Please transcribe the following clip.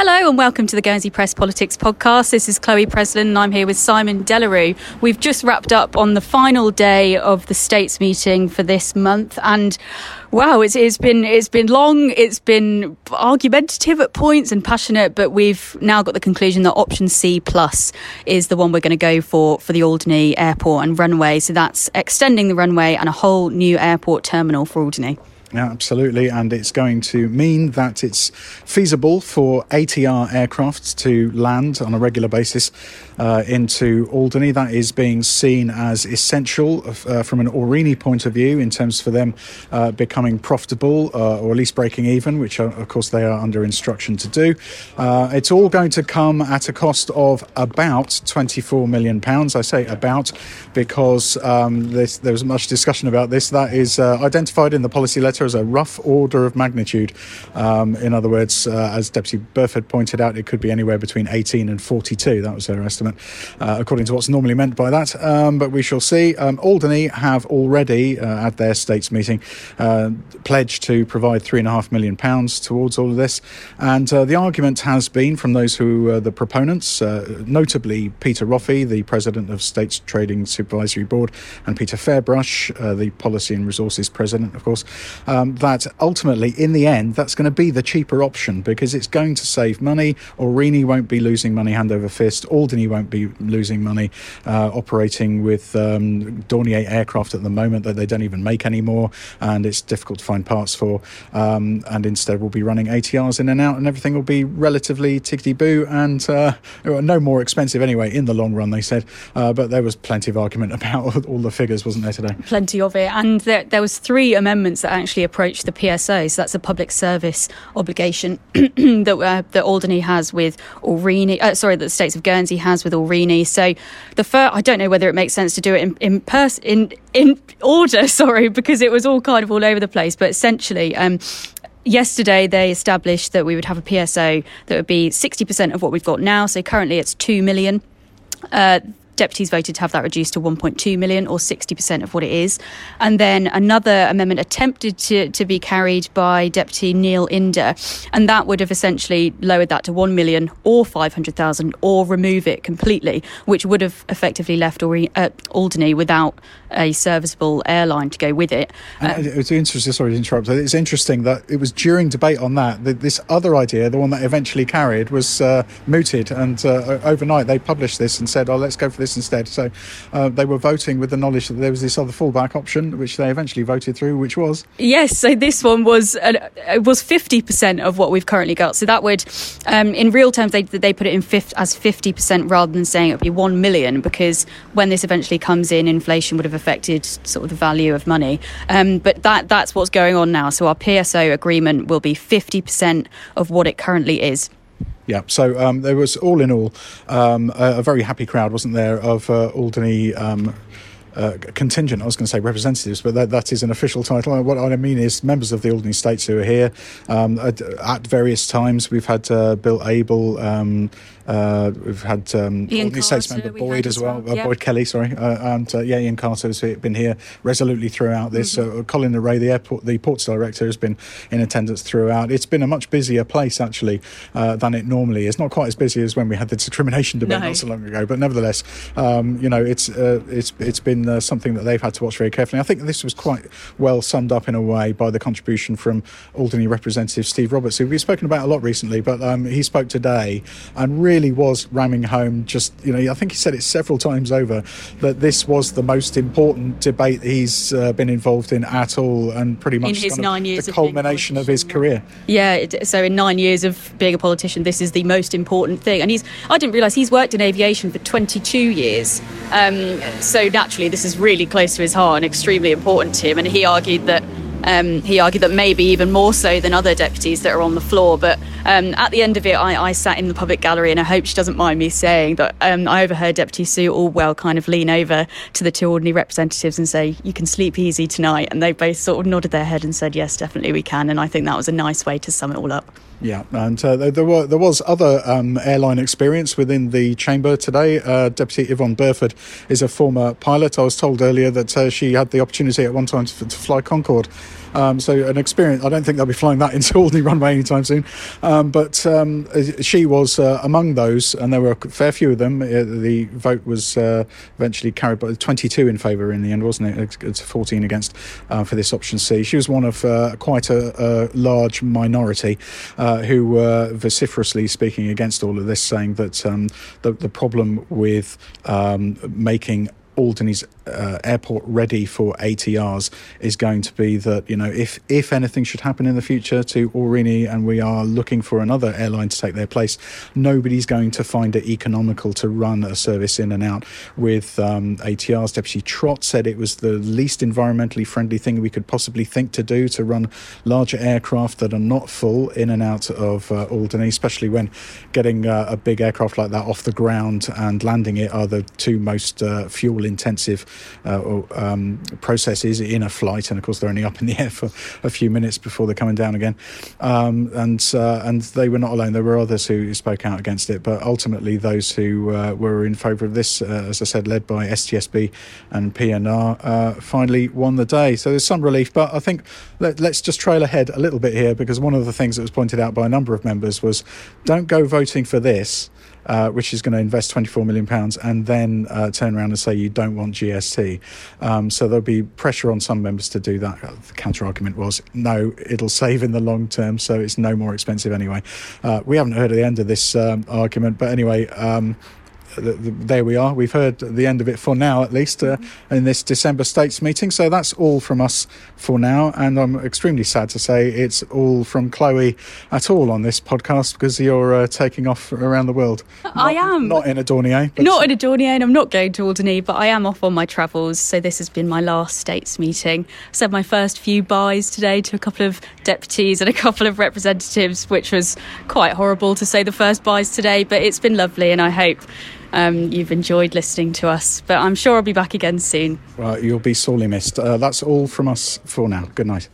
Hello and welcome to the Guernsey Press Politics podcast. This is Chloe Preslin and I'm here with Simon Delarue. We've just wrapped up on the final day of the states meeting for this month and wow, it's, it's been it's been long, it's been argumentative at points and passionate, but we've now got the conclusion that option C plus is the one we're going to go for for the Alderney airport and runway. So that's extending the runway and a whole new airport terminal for Alderney. Yeah, absolutely. And it's going to mean that it's feasible for ATR aircraft to land on a regular basis uh, into Alderney. That is being seen as essential uh, from an Aurigny point of view in terms for them uh, becoming profitable uh, or at least breaking even, which are, of course they are under instruction to do. Uh, it's all going to come at a cost of about £24 million. I say about because um, this, there was much discussion about this. That is uh, identified in the policy letter as a rough order of magnitude. Um, in other words, as Deputy Burford pointed out, it could be anywhere between 18 and 42. That was their estimate uh, according to what's normally meant by that. Um, but we shall see. Um, Alderney have already, uh, at their states meeting, uh, pledged to provide three and a half million pounds towards all of this. And uh, the argument has been from those who are the proponents, uh, notably Peter Roffey, the president of States Trading Supervisory Board, and Peter uh, the Policy and Resources president, of course, um, that ultimately, in the end, that's going to be the cheaper option because it's going to save money. Aurigny won't be losing money hand over fist. Alderney won't won't be losing money uh, operating with um, Dornier aircraft at the moment that they don't even make anymore, and it's difficult to find parts for. Um, and instead, we'll be running ATRs in and out, and everything will be relatively tickety boo and uh, no more expensive anyway in the long run, they said. Uh, but there was plenty of argument about all the figures, wasn't there today? Plenty of it, and there, there was three amendments that actually approached the PSO. So that's a public service obligation that uh, that Alderney has with Aurigny, uh, sorry, that the states of Guernsey has with with So the first, I don't know whether it makes sense to do it in in in in order, sorry, because it was all kind of all over the place. But essentially, um, yesterday they established that we would have a PSO that would be 60% of what we've got now. So currently it's 2 million. Uh, deputies voted to have that reduced to 1.2 million or 60% of what it is. And then another amendment attempted to, to be carried by Deputy Neil Inder, and that would have essentially lowered that to 1 million or 500,000 or remove it completely, which would have effectively left uh, Alderney without a serviceable airline to go with it. Uh, it's interesting, sorry to interrupt, it's interesting that it was during debate on that, that this other idea, the one that eventually carried, was uh, mooted. And uh, overnight they published this and said, oh, let's go for this this instead. So uh, they were voting with the knowledge that there was this other fallback option, which they eventually voted through, which was yes. So this one was uh, it was fifty percent of what we've currently got. So that would, um, in real terms, they they put it in fifth, as fifty percent rather than saying it would be one million because when this eventually comes in, inflation would have affected sort of the value of money. Um, but that that's what's going on now. So our PSO agreement will be fifty percent of what it currently is. Yeah, so um, there was all in all um, a, a, very happy crowd, wasn't there, of uh, Alderney. Um, uh, contingent, I was going to say representatives, but that, that is an official title. What I mean is members of the Alderney States who are here um, at, at, various times. We've had uh, Bill Abel, um, uh, we've had um, Alderney States member Boyd as well, well. Uh, Boyd Kelly, sorry, uh, and uh, yeah, Ian Carter has been here resolutely throughout this. Mm-hmm. Colin Le Ray, the airport, the ports director, has been in attendance throughout. It's been a much busier place actually than it normally is. Not quite as busy as when we had the discrimination debate no. not so long ago, but nevertheless, um, you know, it's it's it's been uh, something that they've had to watch very carefully. I think this was quite well summed up in a way by the contribution from Alderney representative Steve Roberts, who we've spoken about a lot recently, but um, he spoke today and really was ramming home just, you know, I think he said it several times over that this was the most important debate he's uh, been involved in at all and pretty much in his nine years the culmination of his career. Yeah, it, so in nine years of being a politician, this is the most important thing. And he's, I didn't realise he's worked in aviation for 22 years. Um, so naturally, this is really close to his heart and extremely important to him. And he argued that um, he argued that maybe even more so than other deputies that are on the floor. But um, at the end of it, I, I, sat in the public gallery, and I hope she doesn't mind me saying that um, I overheard Deputy Sue Aldwell kind of lean over to the two Alderney representatives and say, "You can sleep easy tonight," and they both sort of nodded their head and said, "Yes, definitely we can." And I think that was a nice way to sum it all up. Yeah, and uh, there, were, there was other um, airline experience within the chamber today. Uh, Deputy Yvonne Burford is a former pilot. I was told earlier that uh, she had the opportunity at one time to, to fly Concorde Um, so an experience. I don't think they'll be flying that into Alderney runway anytime soon. Um, but um, she was uh, among those, and there were a fair few of them. Uh, the vote was uh, eventually carried by 22 in favour in the end, wasn't it? It's 14 against uh, for this option C. She was one of uh, quite a, a, large minority uh, who were vociferously speaking against all of this, saying that um, the, the problem with um, Alderney's uh, airport ready for ATRs is going to be that you know if if anything should happen in the future to Aurigny and we are looking for another airline to take their place, nobody's going to find it economical to run a service in and out with um, ATRs. Deputy Trott said it was the least environmentally friendly thing we could possibly think to do to run larger aircraft that are not full in and out of uh, Alderney, especially when getting uh, a big aircraft like that off the ground and landing it are the two most uh, fuel intensive uh, um, processes in a flight, and of course they're only up in the air for a few minutes before they're coming down again. Um, and uh, and they were not alone. There were others who spoke out against it, but ultimately those who uh, were in favour of this, uh, as I said, led by STSB and PNR, uh, finally won the day. So there's some relief, but I think let, let's just trail ahead a little bit here because one of the things that was pointed out by a number of members was don't go voting for this uh, which is going to invest 24 million pounds, and then uh, turn around and say you don't want GST. Um, so there'll be pressure on some members to do that. The counter argument was no, it'll save in the long term, so it's no more expensive anyway. Uh, we haven't heard of the end of this um, argument, but anyway. Um, there we are. We've heard the end of it for now, at least, uh, in this December States meeting. So that's all from us for now. And I'm extremely sad to say it's all from Chloe at all on this podcast because you're uh, taking off around the world. Not, I am. Not in a Dornier. Not in a Dornier, and I'm not going to Alderney, but I am off on my travels. So this has been my last States meeting. I said my first few byes today to a couple of deputies and a couple of representatives, which was quite horrible to say the first byes today, but it's been lovely, and I hope um, you've enjoyed listening to us. But I'm sure I'll be back again soon. Well, you'll be sorely missed. Uh, that's all from us for now. Good night.